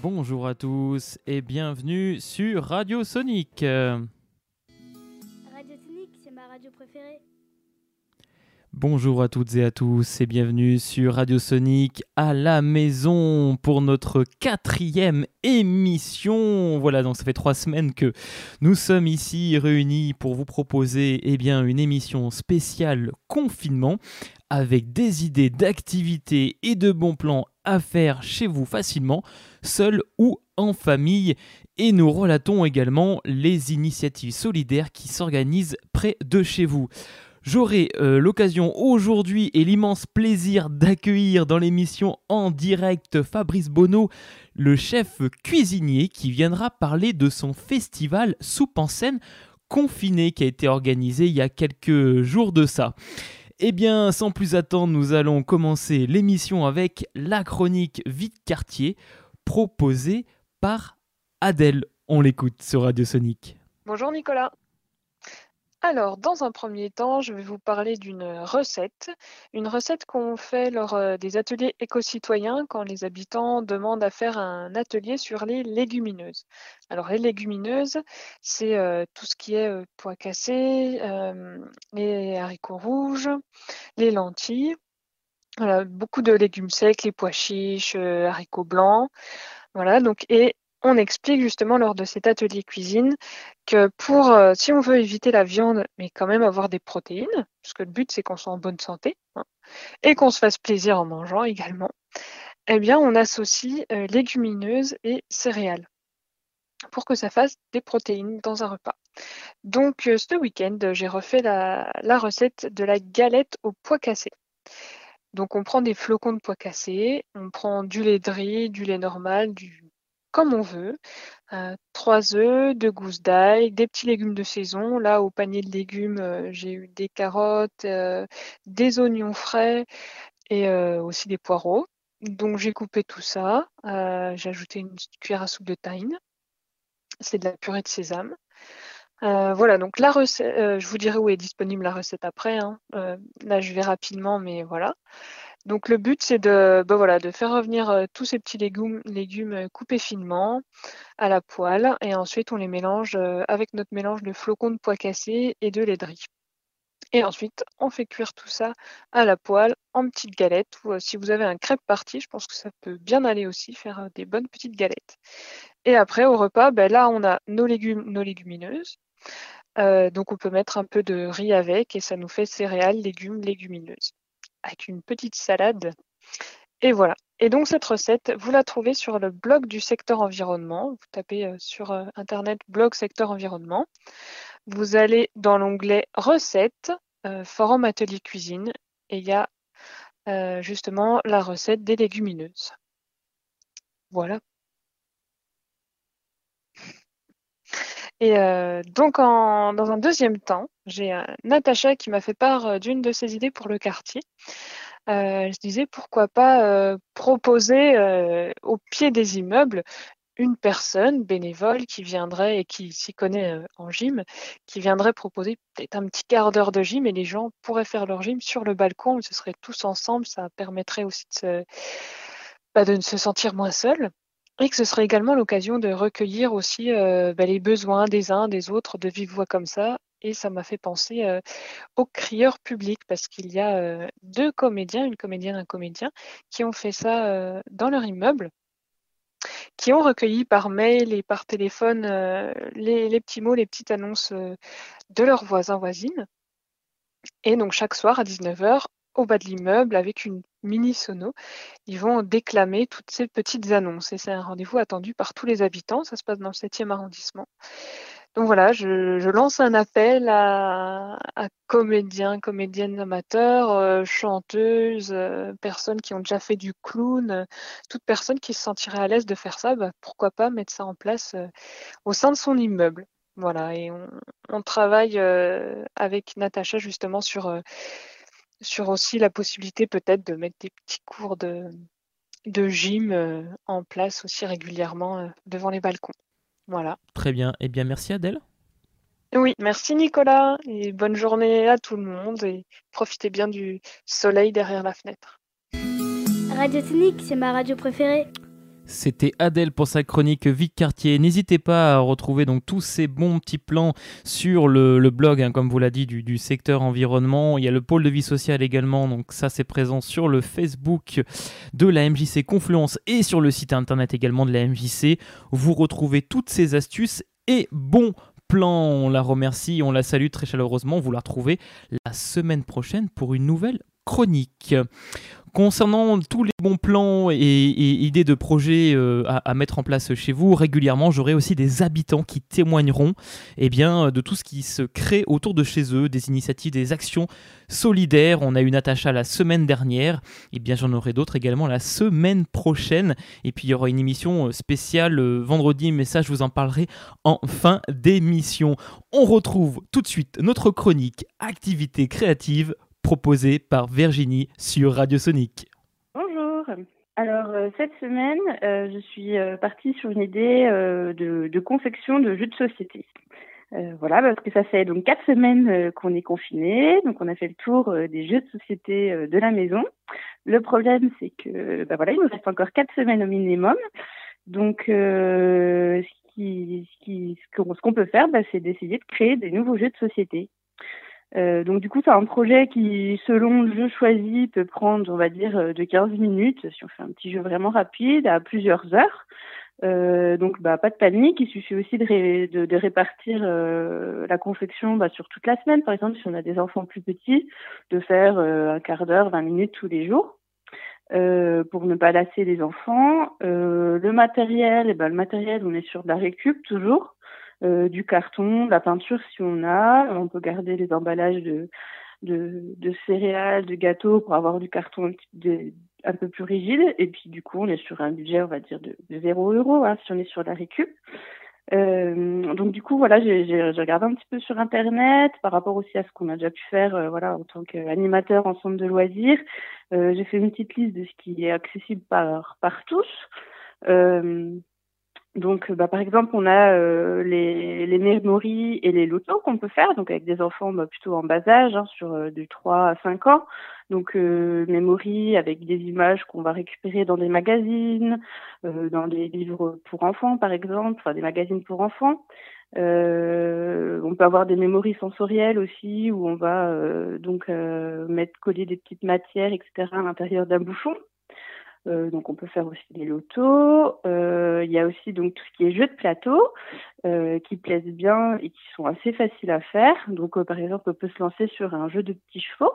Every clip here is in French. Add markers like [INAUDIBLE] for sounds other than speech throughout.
Bonjour à tous et bienvenue sur Radio Sonic. Radio Sonic, c'est ma radio préférée. Bonjour à toutes et à tous et bienvenue sur Radio Sonic à la maison pour notre quatrième émission. Voilà, donc ça fait trois semaines que nous sommes ici réunis pour vous proposer eh bien, une émission spéciale confinement avec des idées d'activités et de bons plans à faire chez vous facilement, seul ou en famille. Et nous relatons également les initiatives solidaires qui s'organisent près de chez vous. J'aurai euh, l'occasion aujourd'hui et l'immense plaisir d'accueillir dans l'émission en direct Fabrice Bonneau, le chef cuisinier qui viendra parler de son festival Soupe en scène confiné qui a été organisé il y a quelques jours de ça. Eh bien, sans plus attendre, nous allons commencer l'émission avec la chronique Vite Quartier proposée par Adèle. On l'écoute sur Radio Sonic. Bonjour Nicolas. Alors, dans un premier temps, je vais vous parler d'une recette. Une recette qu'on fait lors euh, des ateliers éco-citoyens quand les habitants demandent à faire un atelier sur les légumineuses. Alors, les légumineuses, c'est euh, tout ce qui est euh, pois cassés, les haricots rouges, les lentilles. Beaucoup de légumes secs, les pois chiches, haricots blancs. Voilà, donc, et on explique justement lors de cet atelier cuisine que pour, euh, si on veut éviter la viande, mais quand même avoir des protéines, parce que le but c'est qu'on soit en bonne santé, hein, et qu'on se fasse plaisir en mangeant également, eh bien on associe euh, légumineuses et céréales pour que ça fasse des protéines dans un repas. Donc euh, ce week-end, j'ai refait la, recette de la galette au pois cassé. Donc on prend des flocons de pois cassés, on prend du lait de du lait normal, du comme on veut. Euh, trois œufs, deux gousses d'ail, des petits légumes de saison. Là, au panier de légumes, euh, j'ai eu des carottes, euh, des oignons frais et aussi des poireaux. Donc j'ai coupé tout ça. j'ai ajouté une cuillère à soupe de tahine. C'est de la purée de sésame. voilà, donc la recette, je vous dirai où est disponible la recette après. Hein. là, je vais rapidement, mais voilà. Donc le but, c'est de, voilà, de faire revenir euh, tous ces petits légumes, légumes euh, coupés finement à la poêle et ensuite on les mélange euh, avec notre mélange de flocons de pois cassés et de lait de riz. Et ensuite, on fait cuire tout ça à la poêle en petites galettes ou si vous avez un crêpe parti, je pense que ça peut bien aller aussi, faire des bonnes petites galettes. Et après, au repas, ben là, on a nos légumes, nos légumineuses. donc on peut mettre un peu de riz avec et ça nous fait céréales, légumes, légumineuses avec une petite salade. Et voilà. Et donc cette recette, vous la trouvez sur le blog du secteur environnement. Vous tapez euh, sur euh, internet blog secteur environnement. Vous allez dans l'onglet recettes, euh, forum atelier cuisine, et il y a justement la recette des légumineuses. Voilà. Et donc dans un deuxième temps, j'ai Natacha qui m'a fait part d'une de ses idées pour le quartier. je disais pourquoi pas proposer au pied des immeubles une personne bénévole qui viendrait et qui s'y connaît en gym, qui viendrait proposer peut-être un petit quart d'heure de gym et les gens pourraient faire leur gym sur le balcon, ce serait tous ensemble, ça permettrait aussi de se, bah, de se sentir moins seul. Et que ce serait également l'occasion de recueillir aussi euh, bah, les besoins des uns, des autres, de vive voix comme ça. Et ça m'a fait penser aux crieurs publics, parce qu'il y a deux comédiens, une comédienne, un comédien, qui ont fait ça dans leur immeuble, qui ont recueilli par mail et par téléphone les, les, petits mots, les petites annonces de leurs voisins, voisines. Et donc chaque soir à 19h, au bas de l'immeuble avec une mini sono. Ils vont déclamer toutes ces petites annonces et c'est un rendez-vous attendu par tous les habitants. Ça se passe dans le 7e arrondissement. Donc voilà, je, lance un appel à, comédiens, comédiennes amateurs, euh, chanteuses, euh, personnes qui ont déjà fait du clown, euh, toute personne qui se sentirait à l'aise de faire ça, bah, pourquoi pas mettre ça en place au sein de son immeuble. Voilà, et on, travaille avec Natacha justement sur aussi la possibilité peut-être de mettre des petits cours de, gym euh, en place aussi régulièrement euh, devant les balcons. Voilà. Très bien. Eh bien, merci Adèle. Oui, merci Nicolas et bonne journée à tout le monde et profitez bien du soleil derrière la fenêtre. Radio Tonique, c'est ma radio préférée. C'était Adèle pour sa chronique Vic Cartier. N'hésitez pas à retrouver donc tous ces bons petits plans sur le, blog, hein, comme vous l'a dit, du, secteur environnement. Il y a le pôle de vie sociale également, donc ça c'est présent sur le Facebook de la MJC Confluence et sur le site internet également de la MJC. Vous retrouvez toutes ces astuces et bons plans. On la remercie, on la salue très chaleureusement. Vous la retrouvez la semaine prochaine pour une nouvelle chronique. Concernant tous les bons plans et, idées de projets euh, à, mettre en place chez vous, régulièrement, j'aurai aussi des habitants qui témoigneront eh de tout ce qui se crée autour de chez eux, des initiatives, des actions solidaires. On a eu Natacha la semaine dernière, et eh bien j'en aurai d'autres également la semaine prochaine. Et puis il y aura une émission euh, spéciale euh, vendredi, mais ça je vous en parlerai en fin d'émission. On retrouve tout de suite notre chronique Activité créative proposé par Virginie sur Radio Sonic. Bonjour. Alors euh, cette semaine, euh, je suis euh, partie sur une idée de, confection de jeux de société. voilà, parce que ça fait donc quatre semaines qu'on est confiné, donc on a fait le tour des jeux de société de la maison. Le problème, c'est que bah voilà, il nous reste encore quatre semaines au minimum. Donc, ce qu'on peut faire, bah, c'est d'essayer de créer des nouveaux jeux de société. Euh, donc du coup, c'est un projet qui, selon le jeu choisi, peut prendre, on va dire, euh, de 15 minutes, si on fait un petit jeu vraiment rapide, à plusieurs heures. Euh, donc bah, pas de panique, il suffit aussi de, de, répartir euh, la confection bah, sur toute la semaine, par exemple, si on a des enfants plus petits, de faire un quart d'heure, 20 minutes tous les jours. pour ne pas lasser les enfants. le matériel, eh ben, le matériel, on est sur de la récup toujours. Euh, du carton, de la peinture si on a. On peut garder les emballages de, de, céréales, de gâteaux pour avoir du carton un, peu plus rigide. Et puis du coup, on est sur un budget, on va dire, de, de 0 euros hein, si on est sur la récup. Euh, donc du coup voilà j'ai regardé un petit peu sur internet par rapport aussi à ce qu'on a déjà pu faire euh, voilà en tant qu'animateur en centre de loisirs euh, j'ai fait une petite liste de ce qui est accessible par par tous donc, bah, par exemple, on a euh, les, les mémories et les lotos qu'on peut faire, donc avec des enfants bah, plutôt en bas âge, hein, sur euh, du 3 à 5 ans. Donc, euh, avec des images qu'on va récupérer dans des magazines, euh, dans des livres pour enfants, par exemple, enfin des magazines pour enfants. on peut avoir des mémories sensorielles aussi, où on va donc mettre coller des petites matières, etc. à l'intérieur d'un bouchon. Euh, donc on peut faire aussi des lotos. Euh, il y a aussi donc tout ce qui est jeux de plateau euh, qui plaisent bien et qui sont assez faciles à faire. Donc par exemple on peut se lancer sur un jeu de petits chevaux.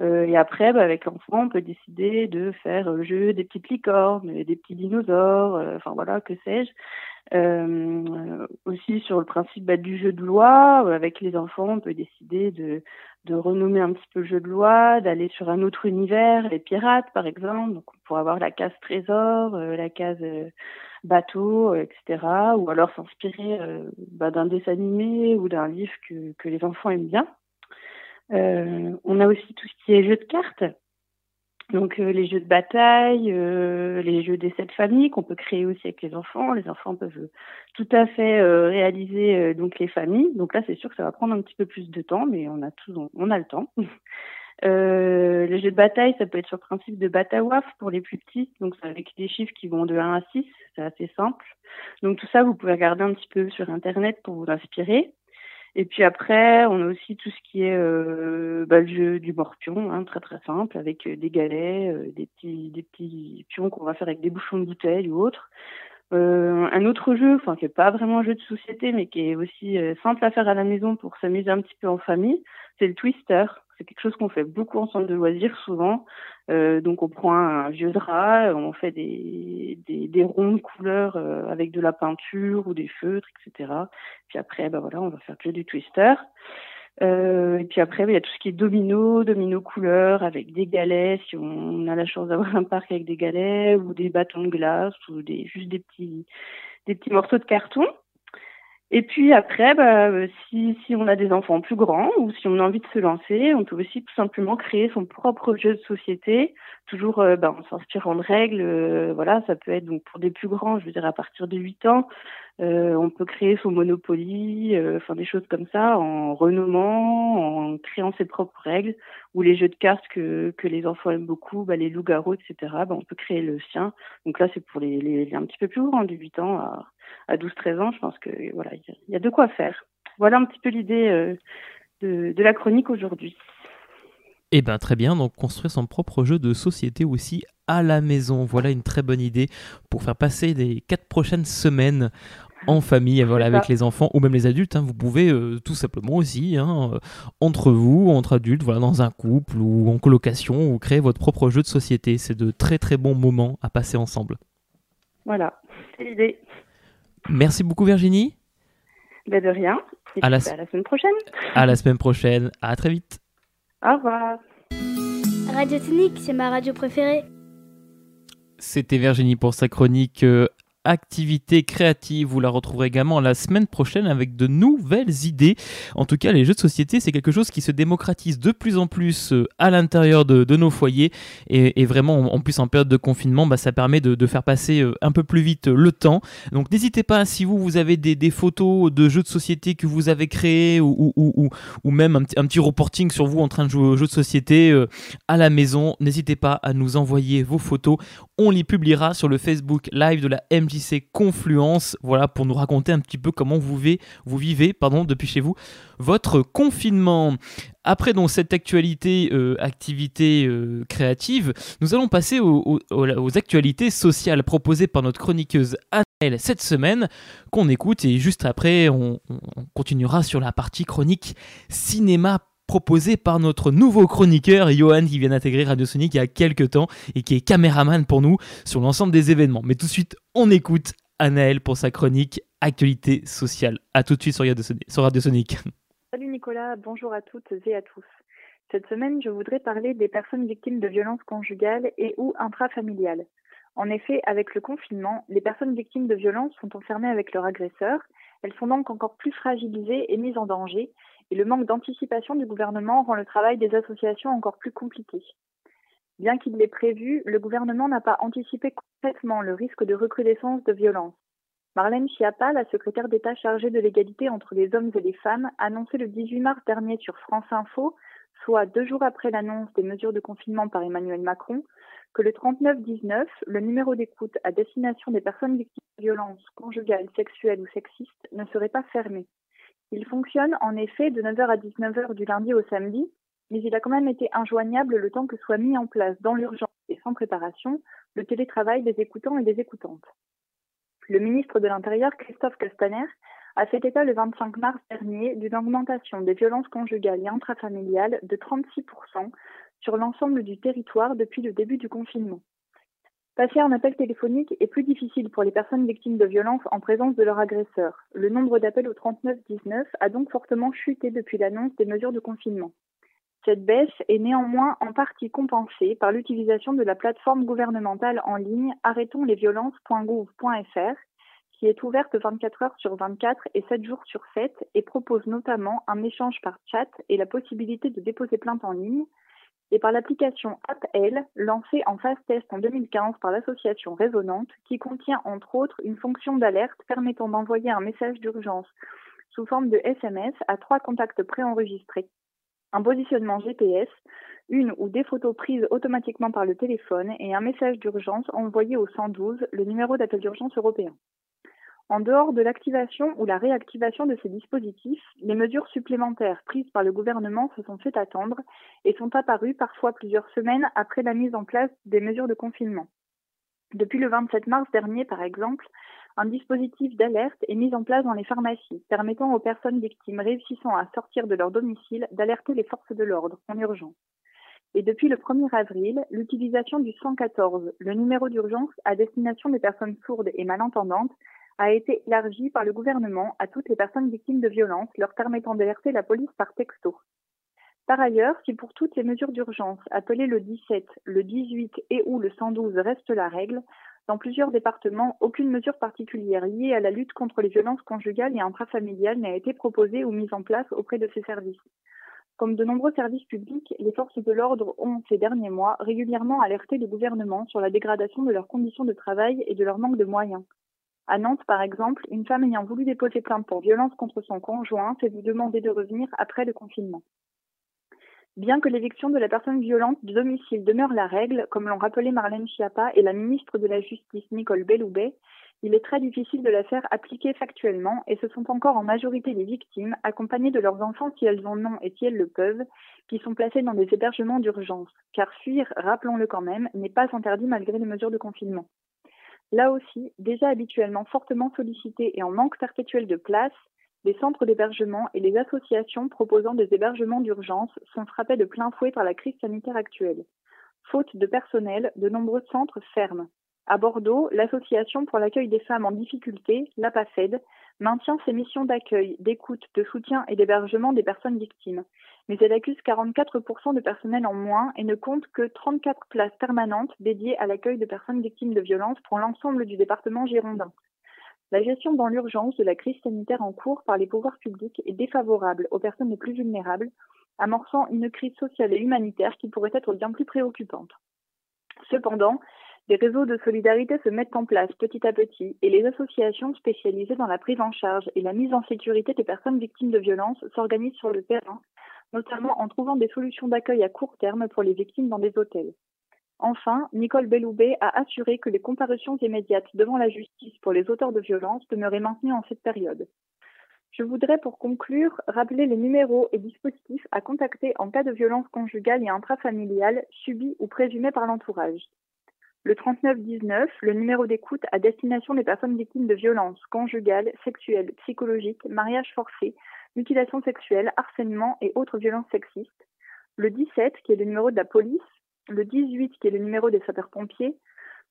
Et après, bah, avec l'enfant, on peut décider de faire le jeu des petites licornes, des petits dinosaures, enfin voilà, que sais-je. aussi sur le principe bah, du jeu de loi, avec les enfants, on peut décider de renommer un petit peu le jeu de loi, d'aller sur un autre univers, les pirates par exemple, donc on pourrait avoir la case trésor, euh, la case euh, bateau, euh, etc. Ou alors s'inspirer bah, d'un dessin animé ou d'un livre que, que, les enfants aiment bien. On a aussi tout ce qui est jeu de cartes. Donc euh, les jeux de bataille, euh, les jeux des sept familles qu'on peut créer aussi avec les enfants. Les enfants peuvent euh, tout à fait réaliser donc les familles. Donc là c'est sûr que ça va prendre un petit peu plus de temps, mais on a tout, on a le temps. [LAUGHS] les jeux de bataille, ça peut être sur principe de batawaf pour les plus petits, donc c'est avec des chiffres qui vont de 1 à 6, c'est assez simple. Donc tout ça, vous pouvez regarder un petit peu sur Internet pour vous inspirer. Et puis après, on a aussi tout ce qui est euh, bah, le jeu du morpion, hein, très très simple, avec euh, des galets, euh, des petits des petits pions qu'on va faire avec des bouchons de bouteille ou autre. un autre jeu, enfin qui est pas vraiment un jeu de société, mais qui est aussi simple à faire à la maison pour s'amuser un petit peu en famille, c'est le twister. C'est quelque chose qu'on fait beaucoup en centre de loisirs souvent. Euh, donc on prend un vieux drap, on fait des, des, ronds de couleurs euh, avec de la peinture ou des feutres, etc. Puis après, ben voilà, on va faire que du twister. Euh, et puis après, il y a tout ce qui est domino, domino couleur avec des galets, si on a la chance d'avoir un parc avec des galets ou des bâtons de glace ou des juste des petits des petits morceaux de carton. Et puis après, bah, si, si on a des enfants plus grands ou si on a envie de se lancer, on peut aussi tout simplement créer son propre jeu de société, toujours euh, bah, en s'inspirant de règles. Euh, voilà, ça peut être donc pour des plus grands, je veux dire à partir de 8 ans, euh, on peut créer son Monopoly, enfin des choses comme ça, en renommant, en créant ses propres règles, ou les jeux de cartes que, que les enfants aiment beaucoup, bah, les loups-garous, etc. Bah, on peut créer le sien. Donc là, c'est pour les, les, les, un petit peu plus grands, de 8 ans à à 12-13 ans, je pense que voilà, il y, a de quoi faire. Voilà un petit peu l'idée euh, de, la chronique aujourd'hui. Eh bien très bien, donc construire son propre jeu de société aussi à la maison. Voilà une très bonne idée pour faire passer les quatre prochaines semaines en famille, voilà, avec les enfants ou même les adultes. Hein. vous pouvez euh, tout simplement aussi, hein, euh, entre vous, entre adultes, voilà, dans un couple ou en colocation, ou créer votre propre jeu de société. C'est de très très bons moments à passer ensemble. Voilà, c'est l'idée. Merci beaucoup Virginie. Ben, de rien. à, la... à la semaine prochaine. À la semaine prochaine. À très vite. Au revoir. Radio Tonique, c'est ma radio préférée. C'était Virginie pour sa chronique euh, activité créative. Vous la retrouverez également la semaine prochaine avec de nouvelles idées. En tout cas, les jeux de société, c'est quelque chose qui se démocratise de plus en plus euh, à l'intérieur de, nos foyers. Et, vraiment, en plus, en période de confinement, bah, ça permet de, faire passer euh, un peu plus vite le temps. Donc n'hésitez pas, si vous, vous avez des, photos de jeux de société que vous avez créés ou, ou, même un, petit reporting sur vous en train de jouer aux jeux de société euh, à la maison, n'hésitez pas à nous envoyer vos photos. On les publiera sur le Facebook Live de la MJ Confluence, voilà, pour nous raconter un petit peu comment vous vivez, pardon, depuis chez vous votre confinement. Après cette actualité, euh, activité euh, créative, nous allons passer aux, actualités sociales proposées par notre chroniqueuse Annelle cette semaine, qu'on écoute et juste après on continuera sur la partie chronique cinéma proposé par notre nouveau chroniqueur, Johan, qui vient d'intégrer Radio Sonic il y a quelques temps et qui est caméraman pour nous sur l'ensemble des événements. Mais tout de suite, on écoute Anaël pour sa chronique Actualité sociale. A tout de suite sur Radio Sonic. Salut Nicolas, bonjour à toutes et à tous. Cette semaine, je voudrais parler des personnes victimes de violences conjugales et ou intrafamiliales. En effet, avec le confinement, les personnes victimes de violences sont enfermées avec leur agresseur. Elles sont donc encore plus fragilisées et mises en danger, et le manque d'anticipation du gouvernement rend le travail des associations encore plus compliqué. Bien qu'il l'ait prévu, le gouvernement n'a pas anticipé complètement le risque de recrudescence de violence. Marlène Schiappa, la secrétaire d'État chargée de l'égalité entre les hommes et les femmes, a annoncé le 18 mars dernier sur France Info, soit deux jours après l'annonce des mesures de confinement par Emmanuel Macron, que le 3919, le numéro d'écoute à destination des personnes victimes de violences conjugales, sexuelles ou sexistes, ne serait pas fermé. Il fonctionne en effet de 9h à 19h du lundi au samedi, mais il a quand même été injoignable le temps que soit mis en place dans l'urgence et sans préparation le télétravail des écoutants et des écoutantes. Le ministre de l'Intérieur, Christophe Castaner, a fait état le 25 mars dernier d'une augmentation des violences conjugales et intrafamiliales de 36% sur l'ensemble du territoire depuis le début du confinement. Passer un appel téléphonique est plus difficile pour les personnes victimes de violences en présence de leur agresseur. Le nombre d'appels au 3919 a donc fortement chuté depuis l'annonce des mesures de confinement. Cette baisse est néanmoins en partie compensée par l'utilisation de la plateforme gouvernementale en ligne arrêtonslesviolences.gouv.fr qui est ouverte 24 heures sur 24 et 7 jours sur 7 et propose notamment un échange par chat et la possibilité de déposer plainte en ligne, et par l'application AppL, lancée en phase test en 2015 par l'association Résonante, qui contient entre autres une fonction d'alerte permettant d'envoyer un message d'urgence sous forme de SMS à trois contacts préenregistrés, un positionnement GPS, une ou des photos prises automatiquement par le téléphone et un message d'urgence envoyé au 112, le numéro d'appel d'urgence européen. En dehors de l'activation ou la réactivation de ces dispositifs, les mesures supplémentaires prises par le gouvernement se sont fait attendre et sont apparues parfois plusieurs semaines après la mise en place des mesures de confinement. Depuis le 27 mars dernier, par exemple, un dispositif d'alerte est mis en place dans les pharmacies, permettant aux personnes victimes réussissant à sortir de leur domicile d'alerter les forces de l'ordre en urgence. Et depuis le 1er avril, l'utilisation du 114, le numéro d'urgence à destination des personnes sourdes et malentendantes, a été élargie par le gouvernement à toutes les personnes victimes de violences, leur permettant d'alerter la police par texto. Par ailleurs, si pour toutes les mesures d'urgence appelées le 17, le 18 et ou le 112 reste la règle, Dans plusieurs départements, aucune mesure particulière liée à la lutte contre les violences conjugales et intrafamiliales n'a été proposée ou mise en place auprès de ces services. Comme de nombreux services publics, les forces de l'ordre ont, ces derniers mois, régulièrement alerté le gouvernement sur la dégradation de leurs conditions de travail et de leur manque de moyens. À Nantes, par exemple, une femme ayant voulu déposer plainte pour violence contre son conjoint s'est vu demander de revenir après le confinement. Bien que l'éviction de la personne violente du domicile demeure la règle, comme l'ont rappelé Marlène Schiappa et la ministre de la Justice Nicole Belloubet, il est très difficile de la faire appliquer factuellement et ce sont encore en majorité les victimes, accompagnées de leurs enfants si elles en ont et si elles le peuvent, qui sont placées dans des hébergements d'urgence. Car fuir, rappelons-le quand même, n'est pas interdit malgré les mesures de confinement. Là aussi, déjà habituellement fortement sollicités et en manque perpétuel de place, les centres d'hébergement et les associations proposant des hébergements d'urgence sont frappés de plein fouet par la crise sanitaire actuelle. Faute de personnel, de nombreux centres ferment. À Bordeaux, l'Association pour l'accueil des femmes en difficulté, l'APAFED, maintient ses missions d'accueil, d'écoute, de soutien et d'hébergement des personnes victimes. Mais elle accuse 44% de personnel en moins et ne compte que 34 places permanentes dédiées à l'accueil de personnes victimes de violences pour l'ensemble du département girondin. La gestion dans l'urgence de la crise sanitaire en cours par les pouvoirs publics est défavorable aux personnes les plus vulnérables, amorçant une crise sociale et humanitaire qui pourrait être bien plus préoccupante. Cependant, des réseaux de solidarité se mettent en place petit à petit et les associations spécialisées dans la prise en charge et la mise en sécurité des personnes victimes de violences s'organisent sur le terrain, notamment en trouvant des solutions d'accueil à court terme pour les victimes dans des hôtels. Enfin, Nicole Belloubet a assuré que les comparutions immédiates devant la justice pour les auteurs de violences demeuraient maintenues en cette période. Je voudrais pour conclure rappeler les numéros et dispositifs à contacter en cas de violence conjugale et intrafamiliale subie ou présumée par l'entourage le 3919, le numéro d'écoute à destination des personnes victimes de violences conjugales, sexuelles, psychologiques, mariage forcé, mutilation sexuelle, harcèlement et autres violences sexistes, le 17 qui est le numéro de la police, le 18 qui est le numéro des sapeurs-pompiers,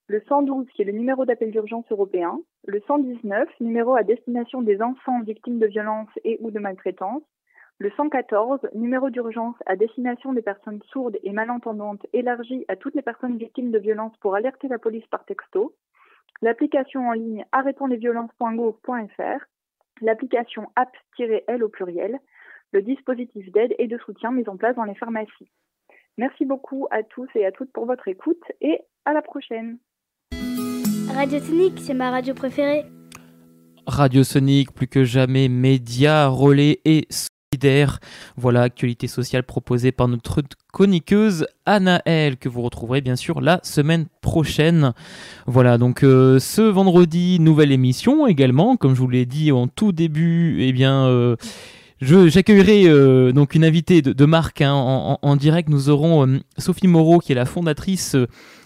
le 112 qui est le numéro d'appel d'urgence européen, le 119, numéro à destination des enfants victimes de violences et ou de maltraitance, le 114, numéro d'urgence à destination des personnes sourdes et malentendantes élargi à toutes les personnes victimes de violences pour alerter la police par texto, l'application en ligne arrêtonslesviolences.gouv.fr, l'application app-l au pluriel, le dispositif d'aide et de soutien mis en place dans les pharmacies. Merci beaucoup à tous et à toutes pour votre écoute et à la prochaine. Radio Sonic, c'est ma radio préférée. Radio Sonic, plus que jamais, média, relais et voilà, actualité sociale proposée par notre chroniqueuse Anaël, que vous retrouverez bien sûr la semaine prochaine. Voilà, donc euh, ce vendredi, nouvelle émission également, comme je vous l'ai dit en tout début, eh bien... Euh, j'accueillerai euh, donc une invitée de, marque hein, en, direct. Nous aurons Sophie Moreau, qui est la fondatrice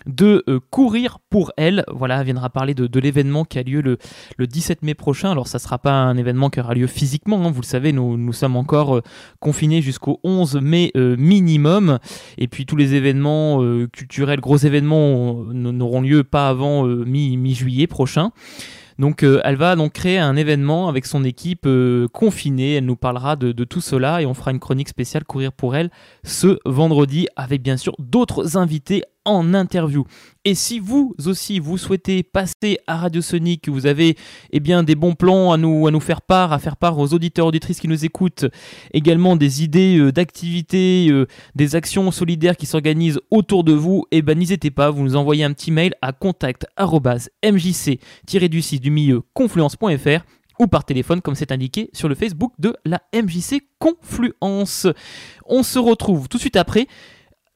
de euh, Courir pour elle. Voilà, elle viendra parler de, l'événement qui a lieu le, 17 mai prochain. Alors, ça ne sera pas un événement qui aura lieu physiquement, hein. vous le savez, nous, nous sommes encore euh, confinés jusqu'au 11 mai euh, minimum. Et puis, tous les événements culturels, gros événements, n'auront lieu pas avant mi-juillet prochain. Donc elle va donc créer un événement avec son équipe confinée, elle nous parlera de, de, tout cela et on fera une chronique spéciale Courir pour elle ce vendredi avec bien sûr d'autres invités en interview. Et si vous aussi vous souhaitez passer à Radio Sonic, vous avez eh bien des bons plans à nous à nous faire part, à faire part aux auditeurs auditrices qui nous écoutent, également des idées euh, d'activités, euh, des actions solidaires qui s'organisent autour de vous, eh ben n'hésitez pas, vous nous envoyez un petit mail à contact@mjc-du du milieu confluence.fr ou par téléphone comme c'est indiqué sur le Facebook de la MJC Confluence. On se retrouve tout de suite après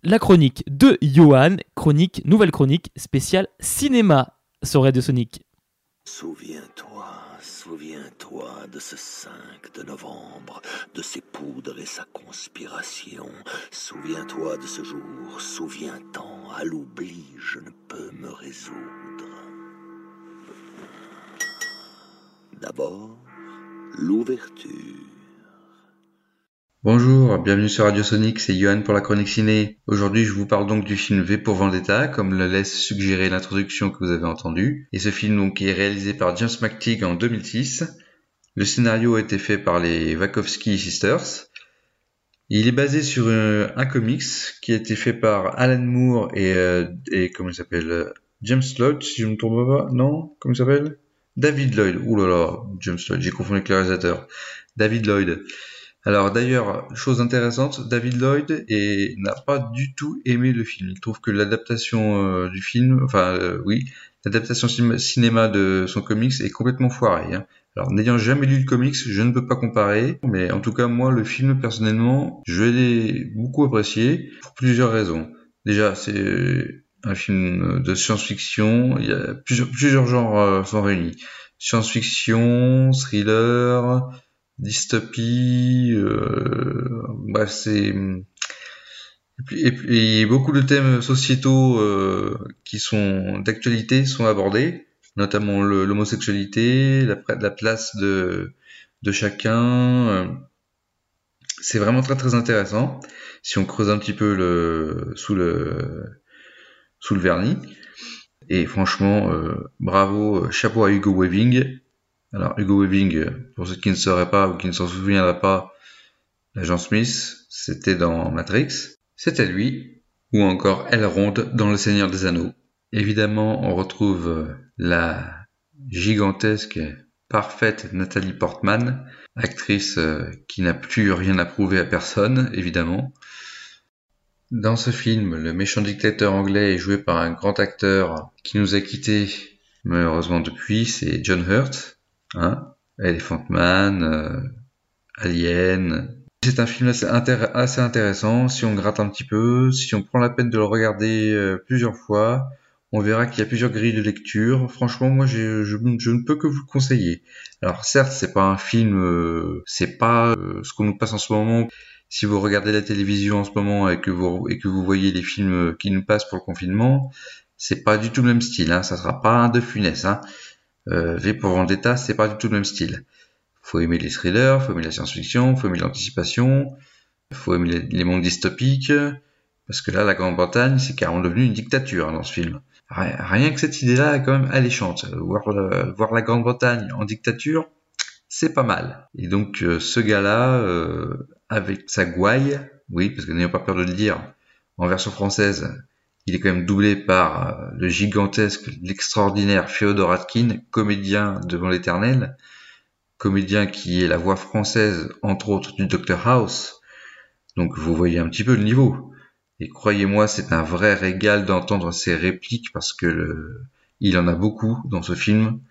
la chronique de Johan, chronique, nouvelle chronique spéciale cinéma sur Radio Sonic. Souviens-toi, souviens-toi de ce 5 de novembre, de ses poudres et sa conspiration. Souviens-toi de ce jour, souviens-t'en, à l'oubli je ne peux me résoudre. D'abord, l'ouverture. Bonjour, bienvenue sur Radio Sonic, c'est Johan pour la chronique ciné. Aujourd'hui, je vous parle donc du film V pour Vendetta, comme le laisse suggérer l'introduction que vous avez entendue. Et ce film donc est réalisé par James McTeague en 2006. Le scénario a été fait par les Wachowski Sisters. Il est basé sur un, comics qui a été fait par Alan Moore et, euh, et comment il s'appelle James Lloyd, si je ne me trompe pas, non? Comment il s'appelle? David Lloyd. Ouh là là, James Lloyd, j'ai confondu avec le réalisateur. David Lloyd. Alors d'ailleurs, chose intéressante, David Lloyd n'a pas du tout aimé le film. Il trouve que l'adaptation euh, du film, enfin euh, oui, l'adaptation cinéma de son comics est complètement foirée. Hein. Alors n'ayant jamais lu le comics, je ne peux pas comparer, mais en tout cas moi le film personnellement, je l'ai beaucoup apprécié pour plusieurs raisons. Déjà, c'est un film de science-fiction, il y a plusieurs, genres euh, sont réunis. Science-fiction, thriller, dystopie, euh, bah c'est et beaucoup de thèmes sociétaux euh, qui sont d'actualité sont abordés, notamment l'homosexualité, la, la, place de, de chacun. Euh, c'est vraiment très très intéressant si on creuse un petit peu le sous le sous le vernis. Et franchement, euh, bravo, chapeau à Hugo Weaving alors Hugo Weaving, pour ceux qui ne sauraient pas ou qui ne s'en souviendraient pas, l'agent Smith, c'était dans Matrix, c'était lui, ou encore Elrond dans Le Seigneur des Anneaux. Évidemment, on retrouve la gigantesque, parfaite Nathalie Portman, actrice euh, qui n'a plus rien à prouver à personne, évidemment. Dans ce film, le méchant dictateur anglais est joué par un grand acteur qui nous a quittés malheureusement depuis, c'est John Hurt. Hein Elephant Man, euh, Alien. C'est un film assez, intéressant. Si on gratte un petit peu, si on prend la peine de le regarder euh, plusieurs fois, on verra qu'il y a plusieurs grilles de lecture. Franchement, moi, je, je, ne peux que vous le conseiller. Alors, certes, c'est pas un film, euh, c'est pas ce qu'on nous passe en ce moment. Si vous regardez la télévision en ce moment et que vous et que vous voyez les films qui nous passent pour le confinement, c'est pas du tout le même style. Hein. Ça sera pas un de funès. Hein. Euh, v pour Vendetta, c'est pas du tout le même style. Faut aimer les thrillers, faut aimer la science-fiction, faut aimer l'anticipation, faut aimer les, mondes dystopiques, parce que là, la Grande-Bretagne, c'est carrément devenu une dictature hein, dans ce film. Rien que cette idée-là est quand même alléchante. Voir, la Grande-Bretagne en dictature, c'est pas mal. Et donc, euh, ce gars-là, euh, avec sa gouaille, oui, parce que n'ayons pas peur de le dire, en version française, il est quand même doublé par euh, le gigantesque, l'extraordinaire Féodor Atkin, comédien devant l'éternel, comédien qui est la voix française, entre autres, du Dr House. Donc vous voyez un petit peu le niveau. Et croyez-moi, c'est un vrai régal d'entendre ses répliques parce que il en a beaucoup dans ce film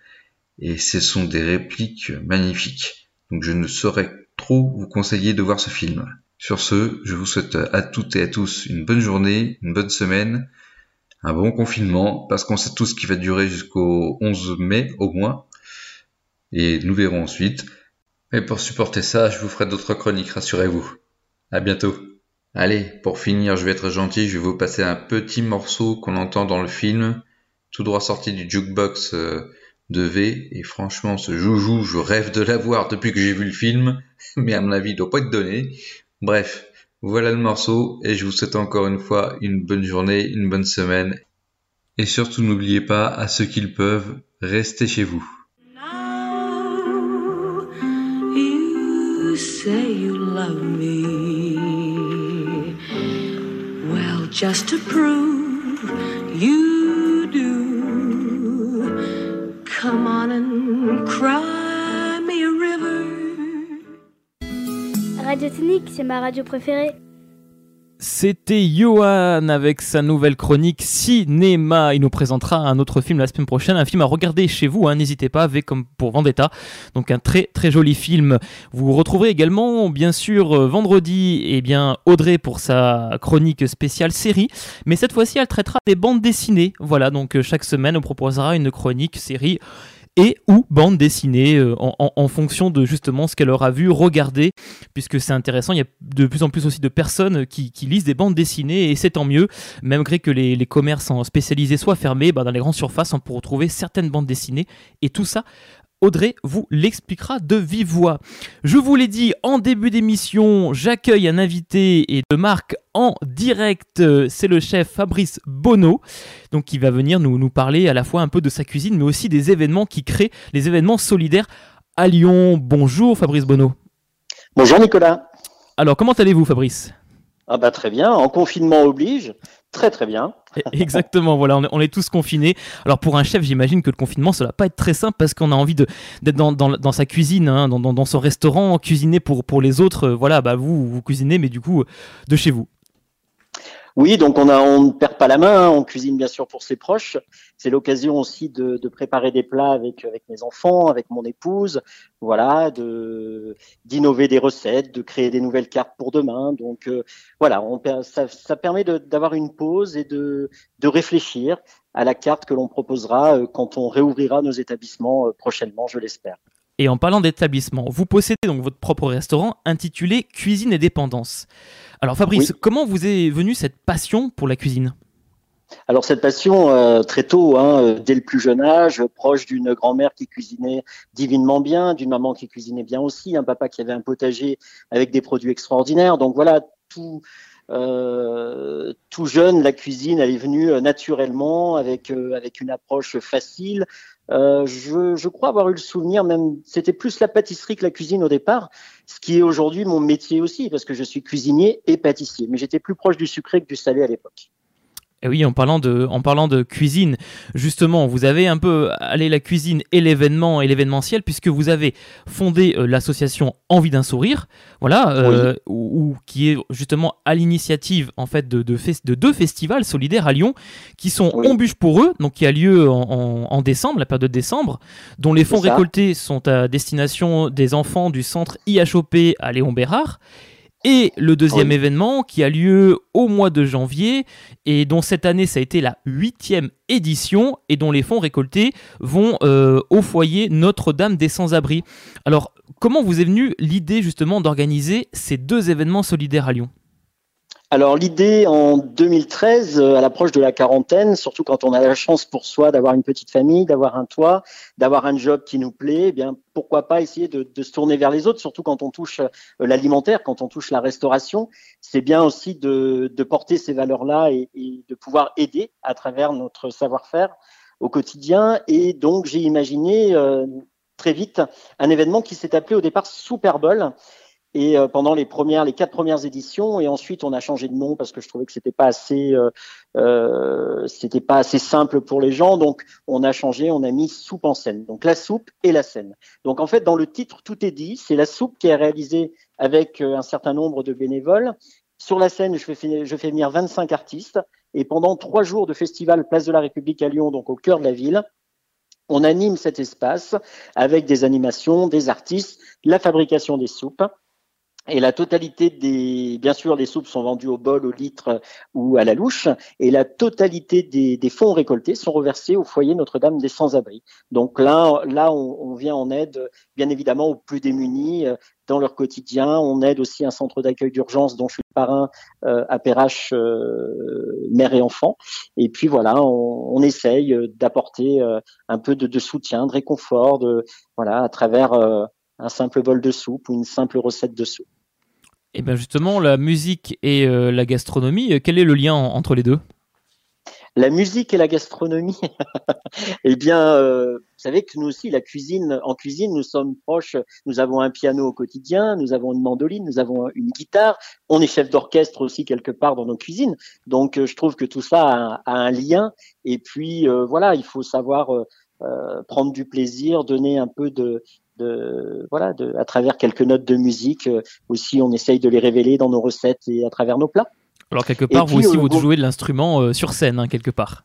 et ce sont des répliques magnifiques. Donc je ne saurais trop vous conseiller de voir ce film. Sur ce, je vous souhaite à toutes et à tous une bonne journée, une bonne semaine, un bon confinement, parce qu'on sait tous qu'il va durer jusqu'au 11 mai au moins, et nous verrons ensuite. Et pour supporter ça, je vous ferai d'autres chroniques, rassurez-vous. À bientôt. Allez, pour finir, je vais être gentil, je vais vous passer un petit morceau qu'on entend dans le film, tout droit sorti du jukebox euh, de V, et franchement, ce joujou, je rêve de l'avoir depuis que j'ai vu le film, [LAUGHS] mais à mon avis, il doit pas être donné. Bref, voilà le morceau et je vous souhaite encore une fois une bonne journée, une bonne semaine. Et surtout n'oubliez pas, à ceux qui le peuvent, restez chez vous. C'est ma radio préférée. C'était Johan avec sa nouvelle chronique cinéma. Il nous présentera un autre film la semaine prochaine, un film à regarder chez vous. Hein. N'hésitez pas, avec comme pour Vendetta. Donc un très très joli film. Vous retrouverez également, bien sûr, euh, vendredi, eh bien Audrey pour sa chronique spéciale série. Mais cette fois-ci, elle traitera des bandes dessinées. Voilà, donc euh, chaque semaine, on proposera une chronique série et ou bande dessinée euh, en, fonction de justement ce qu'elle aura vu, regarder, puisque c'est intéressant. Il y a de plus en plus aussi de personnes qui, lisent des bandes dessinées et c'est tant mieux, malgré que les, les commerces spécialisés soient fermés, bah, dans les grandes surfaces on peut retrouver certaines bandes dessinées et tout ça Audrey vous l'expliquera de vive voix. Je vous l'ai dit en début d'émission, j'accueille un invité et de marque en direct. C'est le chef Fabrice Bonneau, donc qui va venir nous, nous parler à la fois un peu de sa cuisine, mais aussi des événements qui créent les événements solidaires à Lyon. Bonjour Fabrice Bonneau. Bonjour Nicolas. Alors comment allez-vous Fabrice? Ah bah très bien, en confinement oblige, très très bien. [LAUGHS] Exactement, voilà, on est, tous confinés. Alors pour un chef, j'imagine que le confinement, ça va pas être très simple parce qu'on a envie d'être dans, sa cuisine, hein, dans, son restaurant, cuisiner pour, pour les autres. Voilà, bah vous, vous cuisinez, mais du coup, de chez vous. Oui, donc on, a, on ne perd pas la main, hein. on cuisine bien sûr pour ses proches. C'est l'occasion aussi de, de, préparer des plats avec, avec mes enfants, avec mon épouse, voilà, de d'innover des recettes, de créer des nouvelles cartes pour demain. Donc euh, voilà, on, ça, ça permet d'avoir une pause et de, de réfléchir à la carte que l'on proposera euh, quand on réouvrira nos établissements euh, prochainement, je l'espère. Et en parlant d'établissement, vous possédez donc votre propre restaurant intitulé Cuisine et Dépendance. Alors Fabrice, comment vous est venue cette passion pour la cuisine? Alors cette passion euh, très tôt, hein, euh, dès le plus jeune âge, proche d'une grand-mère qui cuisinait divinement bien, d'une maman qui cuisinait bien aussi, un papa qui avait un potager avec des produits extraordinaires. Donc voilà, tout, euh, tout jeune, la cuisine, elle est venue naturellement avec avec une approche facile, euh, je, je, crois avoir eu le souvenir, même c'était plus la pâtisserie que la cuisine au départ, ce qui est aujourd'hui mon métier aussi, parce que je suis cuisinier et pâtissier. Mais j'étais plus proche du sucré que du salé à l'époque. Et oui, en parlant de, en parlant de cuisine, justement, vous avez un peu allé la cuisine et l'événement et l'événementiel, puisque vous avez fondé euh, l'association Envie d'un sourire, voilà, euh, ou, qui est justement à l'initiative en fait de, de, de, deux festivals solidaires à Lyon, qui sont On bûche pour eux, donc qui a lieu en, en, décembre, la période de décembre, dont les fonds récoltés sont à destination des enfants du centre IHOP à Léon Bérard et le deuxième événement qui a lieu au mois de janvier et dont cette année ça a été la huitième édition et dont les fonds récoltés vont euh, au foyer Notre-Dame des Sans-Abri. Alors comment vous est venue l'idée justement d'organiser ces deux événements solidaires à Lyon? Alors l'idée en 2013, euh, à l'approche de la quarantaine, surtout quand on a la chance pour soi d'avoir une petite famille, d'avoir un toit, d'avoir un job qui nous plaît, eh bien pourquoi pas essayer de, se tourner vers les autres, surtout quand on touche euh, l'alimentaire, quand on touche la restauration. C'est bien aussi de, porter ces valeurs-là et, de pouvoir aider à travers notre savoir-faire au quotidien. Et donc j'ai imaginé euh, très vite un événement qui s'est appelé au départ Super Bowl et euh, pendant les premières, les quatre premières éditions, et ensuite on a changé de nom parce que je trouvais que c'était pas assez, euh, euh, c'était pas assez simple pour les gens, donc on a changé, on a mis soupe en scène, donc la soupe et la scène. Donc en fait dans le titre tout est dit, c'est la soupe qui est réalisée avec euh, un certain nombre de bénévoles. Sur la scène, je fais, je fais venir 25 artistes, et pendant trois jours de festival Place de la République à Lyon, donc au cœur de la ville, on anime cet espace avec des animations, des artistes, la fabrication des soupes et la totalité des, bien sûr, les soupes sont vendues au bol, au litre ou à la louche. Et la totalité des, des fonds récoltés sont reversés au foyer Notre-Dame des Sans-Abri. Donc là, là, on, on, vient en aide, bien évidemment, aux plus démunis euh, dans leur quotidien. On aide aussi un centre d'accueil d'urgence dont je suis parrain euh, à Perrache, euh, mère et enfant. Et puis voilà, on, on essaye d'apporter un peu de, de, soutien, de réconfort, de voilà, à travers un simple bol de soupe ou une simple recette de soupe. Et eh bien justement, la musique et euh, la gastronomie, euh, quel est le lien entre les deux? La musique et la gastronomie, [LAUGHS] eh bien, euh, vous savez que nous aussi, la cuisine, en cuisine, nous sommes proches. Nous avons un piano au quotidien, nous avons une mandoline, nous avons une guitare. On est chef d'orchestre aussi quelque part dans nos cuisines. Donc, je trouve que tout ça a un lien. Et puis, voilà, il faut savoir prendre du plaisir, donner un peu de, de voilà, de, à travers quelques notes de musique euh, aussi, on essaye de les révéler dans nos recettes et à travers nos plats. Alors quelque part, vous aussi, euh, vous jouez de l'instrument euh, sur scène, hein, quelque part.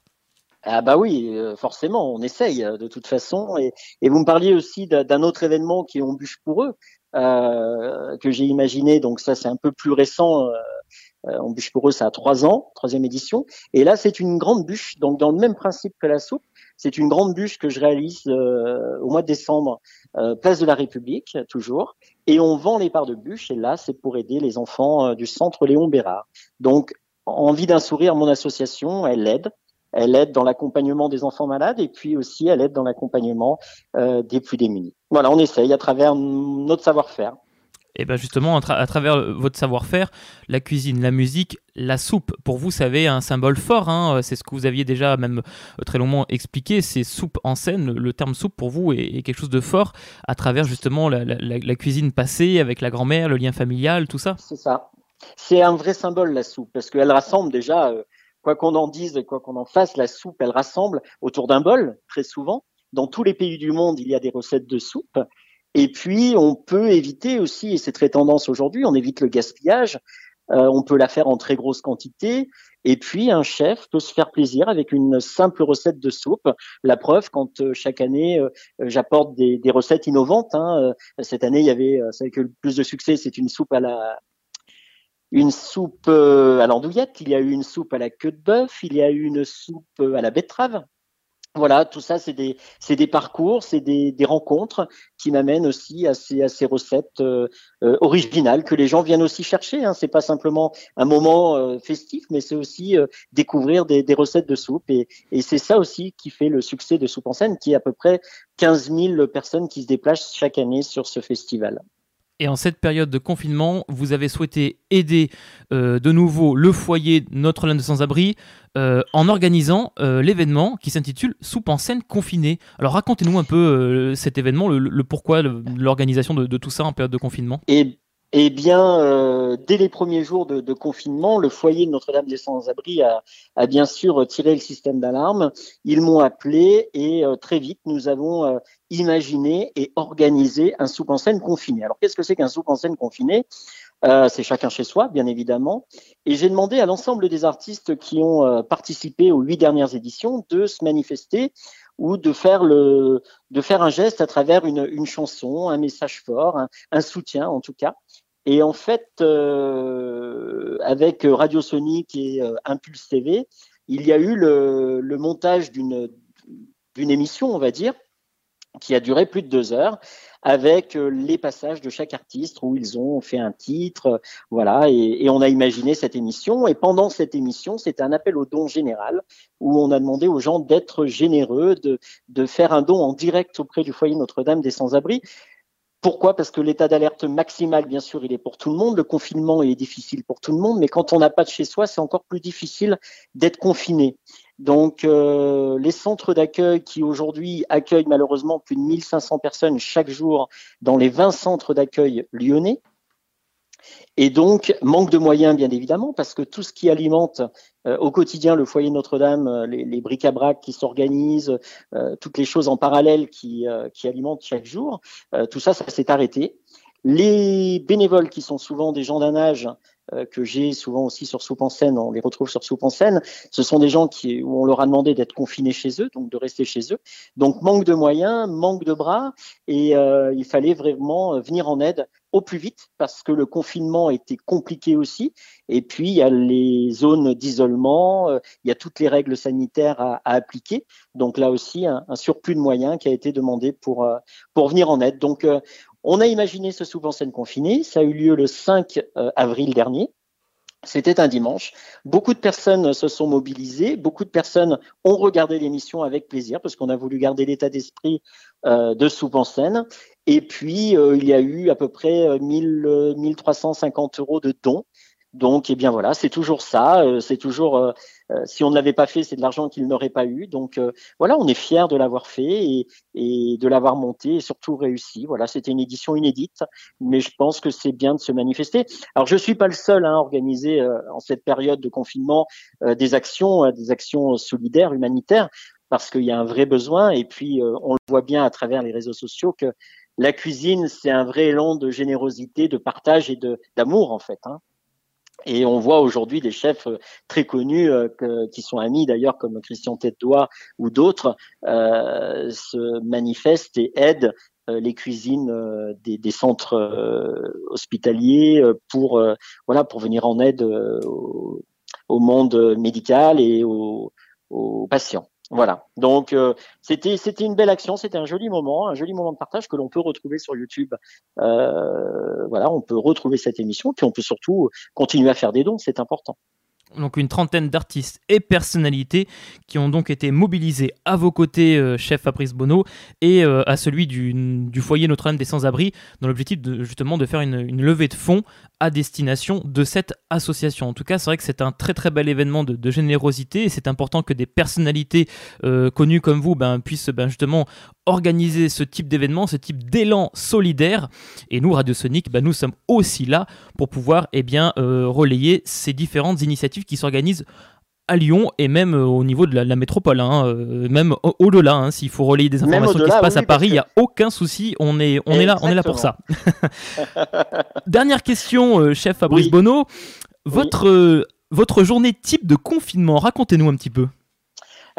Ah bah oui, forcément, on essaye de toute façon. Et, et vous me parliez aussi d'un autre événement qui est On bûche pour eux, euh, que j'ai imaginé. Donc ça, c'est un peu plus récent. Euh, on bûche pour eux, ça a trois ans, troisième édition. Et là, c'est une grande bûche. Donc dans le même principe que la soupe, c'est une grande bûche que je réalise euh, au mois de décembre, euh, place de la République, toujours. Et on vend les parts de bûche. Et là, c'est pour aider les enfants euh, du centre Léon Bérard. Donc, Envie d'un sourire, mon association, elle aide. Elle aide dans l'accompagnement des enfants malades et puis aussi elle aide dans l'accompagnement des plus démunis. Voilà, on essaye à travers notre savoir-faire. Et bien justement, à, travers euh, votre savoir-faire, la cuisine, la musique, la soupe, pour vous, ça avait un symbole fort. Hein, euh, c'est ce que vous aviez déjà même euh, très longuement expliqué. C'est soupe en scène. Le terme soupe pour vous est, quelque chose de fort à travers justement la, cuisine passée avec la grand-mère, le lien familial, tout ça. C'est ça. C'est un vrai symbole la soupe parce qu'elle rassemble déjà, quoi qu'on en dise, quoi qu'on en fasse, la soupe, elle rassemble autour d'un bol très souvent. Dans tous les pays du monde, il y a des recettes de soupe. Et puis, on peut éviter aussi, et c'est très tendance aujourd'hui, on évite le gaspillage. Euh, on peut la faire en très grosse quantité. Et puis, un chef peut se faire plaisir avec une simple recette de soupe. La preuve, quand euh, chaque année, euh, j'apporte des, recettes innovantes. Hein, cette année, il y avait, celle que le plus de succès, c'est une soupe à la une soupe à l'andouillette, il y a eu une soupe à la queue de bœuf, il y a eu une soupe à la betterave. Voilà, tout ça, c'est des, parcours, c'est des, rencontres qui m'amènent aussi à ces, recettes euh, euh, originales que les gens viennent aussi chercher. Hein. C'est pas simplement un moment euh, festif, mais c'est aussi découvrir des, recettes de soupe. Et, et c'est ça aussi qui fait le succès de Soupe en scène, qui est à peu près 15 000 personnes qui se déplacent chaque année sur ce festival. Et en cette période de confinement, vous avez souhaité aider euh, de nouveau le foyer Notre-Dame de Sans-Abri euh, en organisant euh, l'événement qui s'intitule Soupe en scène confinée. Alors racontez-nous un peu cet événement, le, pourquoi, l'organisation de, tout ça en période de confinement. Et eh bien, dès les premiers jours de, confinement, le foyer Notre-Dame des Sans-Abri a, bien sûr tiré le système d'alarme. Ils m'ont appelé et très vite, nous avons imaginé et organisé un soupe en scène confiné. Alors, qu'est-ce que c'est qu'un soupe en scène confiné? C'est chacun chez soi, bien évidemment. Et j'ai demandé à l'ensemble des artistes qui ont participé aux huit dernières éditions de se manifester ou de faire le de faire un geste à travers une, chanson, un message fort, un, soutien en tout cas. Et en fait, euh, avec Radio Sonic et euh, Impulse TV, il y a eu le, le montage d'une d'une émission, on va dire, qui a duré plus de deux heures avec euh, les passages de chaque artiste où ils ont fait un titre, voilà, et, on a imaginé cette émission. Et pendant cette émission, c'était un appel au don général où on a demandé aux gens d'être généreux, de, de faire un don en direct auprès du foyer Notre-Dame des Sans-Abri. Pourquoi? Parce que l'état d'alerte maximal, bien sûr, il est pour tout le monde. Le confinement est difficile pour tout le monde, mais quand on n'a pas de chez soi, c'est encore plus difficile d'être confiné. Donc, euh, les centres d'accueil qui aujourd'hui accueillent malheureusement plus de 1500 personnes chaque jour dans les 20 centres d'accueil lyonnais, et donc, manque de moyens, bien évidemment, parce que tout ce qui alimente euh, au quotidien le foyer Notre-Dame, euh, les, bric-à-brac qui s'organisent, toutes les choses en parallèle qui, qui alimentent chaque jour, tout ça, ça s'est arrêté. Les bénévoles, qui sont souvent des gens d'un âge que j'ai souvent aussi sur Soupe en scène, on les retrouve sur Soupe en scène, ce sont des gens qui, où on leur a demandé d'être confinés chez eux, donc de rester chez eux. Donc manque de moyens, manque de bras, et euh, il fallait vraiment venir en aide au plus vite parce que le confinement était compliqué aussi. Et puis il y a les zones d'isolement, euh, il y a toutes les règles sanitaires à, à appliquer. Donc là aussi un, un, surplus de moyens qui a été demandé pour pour venir en aide. Donc on a imaginé ce soupe en scène confiné. Ça a eu lieu le 5 euh, avril dernier. C'était un dimanche. Beaucoup de personnes se sont mobilisées. Beaucoup de personnes ont regardé l'émission avec plaisir parce qu'on a voulu garder l'état d'esprit euh, de soupe en scène. Et puis, euh, il y a eu à peu près 1000, 1350 euros de dons donc, eh bien voilà, c'est toujours ça. Euh, c'est toujours, euh, euh, si on ne l'avait pas fait, c'est de l'argent qu'il n'aurait pas eu. Donc voilà, on est fier de l'avoir fait et, de l'avoir monté et surtout réussi. Voilà, c'était une édition inédite, mais je pense que c'est bien de se manifester. Alors, je suis pas le seul hein, à organiser en cette période de confinement des actions, des actions solidaires, humanitaires, parce qu'il y a un vrai besoin. Et puis, on le voit bien à travers les réseaux sociaux que la cuisine, c'est un vrai élan de générosité, de partage et d'amour en fait. Hein. Et on voit aujourd'hui des chefs euh, très connus euh, qui sont amis d'ailleurs comme Christian Tête-Doigt ou d'autres euh, se manifestent et aident les cuisines des, centres hospitaliers pour voilà pour venir en aide au, monde médical et aux patients. Voilà. Donc euh, c'était c'était une belle action, c'était un joli moment, un joli moment de partage que l'on peut retrouver sur YouTube. Euh, voilà, on peut retrouver cette émission, puis on peut surtout continuer à faire des dons, c'est important donc une trentaine d'artistes et personnalités qui ont donc été mobilisés à vos côtés, euh, chef Fabrice Bonneau, et à celui du, foyer Notre-Dame des Sans-Abri, dans l'objectif de, justement de faire une, levée de fonds à destination de cette association. En tout cas, c'est vrai que c'est un très très bel événement de, générosité et c'est important que des personnalités euh, connues comme vous ben, puissent ben, justement organiser ce type d'événement, ce type d'élan solidaire. Et nous, Radio Sonic, ben, nous sommes aussi là pour pouvoir eh bien, euh, relayer ces différentes initiatives qui s'organisent à Lyon et même euh, au niveau de la, métropole, hein, euh, même au-delà. Hein, S'il faut relayer des informations qui se passent à Paris, il n'y a aucun souci. On est, on est là, on est là pour ça. [LAUGHS] Dernière question, euh, chef Fabrice Bonneau. Votre, votre journée type de confinement, racontez-nous un petit peu.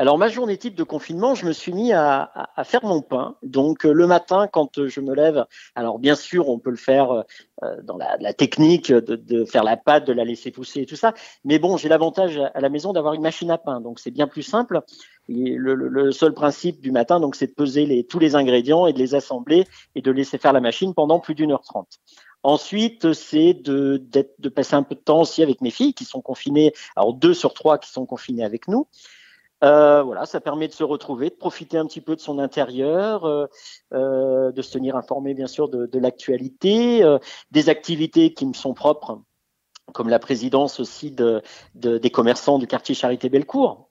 Alors ma journée type de confinement, je me suis mis à, faire mon pain. Donc euh, le matin, quand je me lève, alors bien sûr, on peut le faire euh, dans la, technique de, faire la pâte, de la laisser pousser et tout ça. Mais bon, j'ai l'avantage à la maison d'avoir une machine à pain, donc c'est bien plus simple. le, seul principe du matin, donc, c'est de peser tous les ingrédients et de les assembler et de laisser faire la machine pendant plus d'une heure trente. Ensuite, c'est de passer un peu de temps aussi avec mes filles qui sont confinées, alors deux sur trois qui sont confinées avec nous. Euh, voilà, ça permet de se retrouver, de profiter un petit peu de son intérieur, euh, euh, de se tenir informé bien sûr de, l'actualité, des activités qui me sont propres, comme la présidence aussi de, des commerçants du quartier Charité-Bellecour.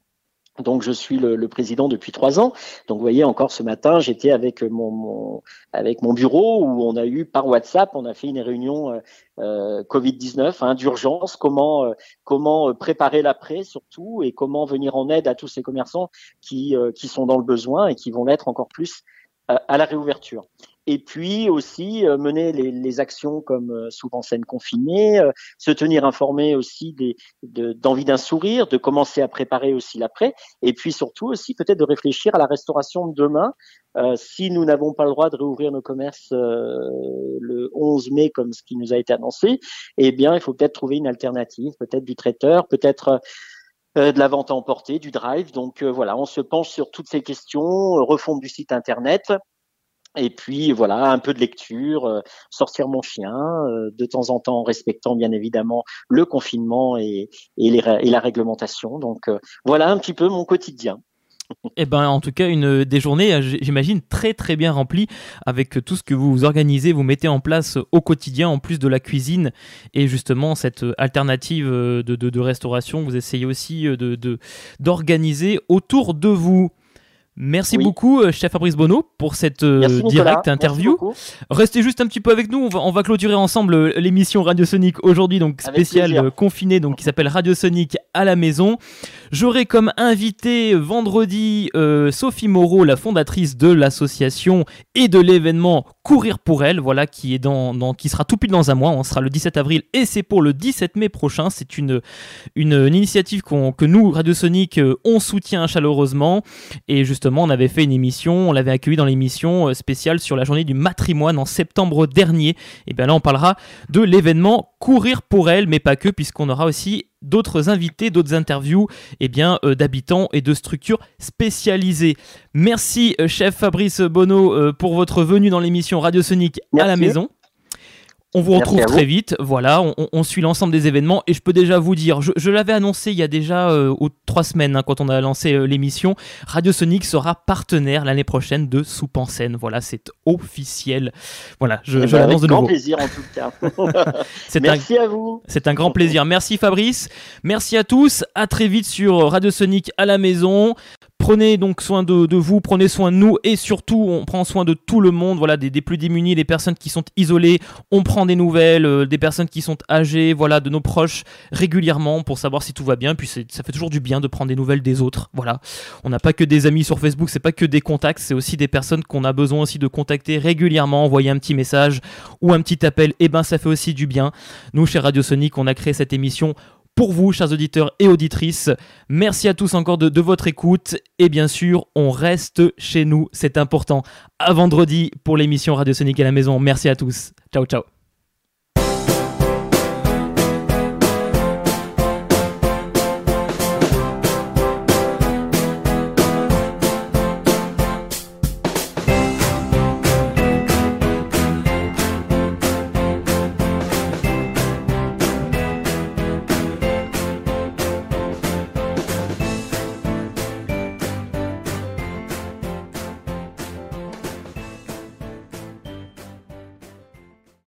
Donc je suis le, président depuis trois ans. Donc vous voyez encore ce matin, j'étais avec mon, avec mon bureau où on a eu par WhatsApp, on a fait une réunion euh, euh Covid 19 hein, d'urgence. Comment euh, comment préparer l'après surtout et comment venir en aide à tous ces commerçants qui qui sont dans le besoin et qui vont l'être encore plus à la réouverture et puis aussi euh, mener les, actions comme euh, souvent scène confinée, euh, se tenir informé aussi d'envie d'un sourire, de commencer à préparer aussi l'après, et puis surtout aussi peut-être de réfléchir à la restauration de demain. si nous n'avons pas le droit de réouvrir nos commerces le 11 mai comme ce qui nous a été annoncé, eh bien il faut peut-être trouver une alternative, peut-être du traiteur, peut-être de la vente à emporter, du drive. Donc voilà, on se penche sur toutes ces questions, refonte du site internet, et puis voilà, un peu de lecture, euh, sortir mon chien, euh, de temps en temps en respectant bien évidemment le confinement et, et, la réglementation. Donc euh, voilà un petit peu mon quotidien. Eh ben, en tout cas, une des journées, j'imagine, très très bien remplies avec tout ce que vous organisez, vous mettez en place au quotidien, en plus de la cuisine et justement cette alternative de, de, de restauration. Vous essayez aussi de d'organiser autour de vous. Merci beaucoup, euh, chef Fabrice Bonneau, pour cette euh, directe interview. Restez juste un petit peu avec nous. On va, clôturer ensemble euh, l'émission Radio Sonic aujourd'hui, donc spéciale confinée, donc qui s'appelle Radio Sonic à la maison. J'aurai comme invité vendredi Sophie Moreau, la fondatrice de l'association et de l'événement Courir pour elle, voilà, qui est dans, qui sera tout pile dans un mois. On sera le 17 avril et c'est pour le 17 mai prochain. C'est une, une, initiative que nous, Radio Sonic, on soutient chaleureusement et justement on avait fait une émission, on l'avait accueilli dans l'émission euh, spéciale sur la journée du matrimoine en septembre dernier. Et bien là, on parlera de l'événement Courir pour elle, mais pas que, puisqu'on aura aussi d'autres invités, d'autres interviews eh bien, euh, d'habitants et de structures spécialisées. Merci, euh, chef Fabrice Bonneau, pour votre venue dans l'émission Radio Sonic à la maison. On vous retrouve très vite, voilà, on, suit l'ensemble des événements et je peux déjà vous dire, je, l'avais annoncé il y a déjà euh, trois semaines hein, quand on a lancé euh, l'émission, Radio Sonic sera partenaire l'année prochaine de Soupe en scène, voilà, c'est officiel. Voilà, je, eh je ben, l'annonce de nouveau. grand plaisir en tout cas. [LAUGHS] [LAUGHS] merci à vous. C'est un grand plaisir. Merci Fabrice, merci à tous, à très vite sur Radio Sonic à la maison. Prenez donc soin de, vous, prenez soin de nous et surtout on prend soin de tout le monde, voilà, des, plus démunis, des personnes qui sont isolées, on prend des nouvelles, euh, des personnes qui sont âgées, voilà, de nos proches régulièrement pour savoir si tout va bien. Puis ça fait toujours du bien de prendre des nouvelles des autres, voilà. On n'a pas que des amis sur Facebook, c'est pas que des contacts, c'est aussi des personnes qu'on a besoin aussi de contacter régulièrement, envoyer un petit message ou un petit appel, et eh ben ça fait aussi du bien. Nous chez Radio Sonic, on a créé cette émission pour vous, chers auditeurs et auditrices. Merci à tous encore de, votre écoute. Et bien sûr, on reste chez nous, c'est important. À vendredi pour l'émission Radio Sonic à la maison. Merci à tous. Ciao, ciao.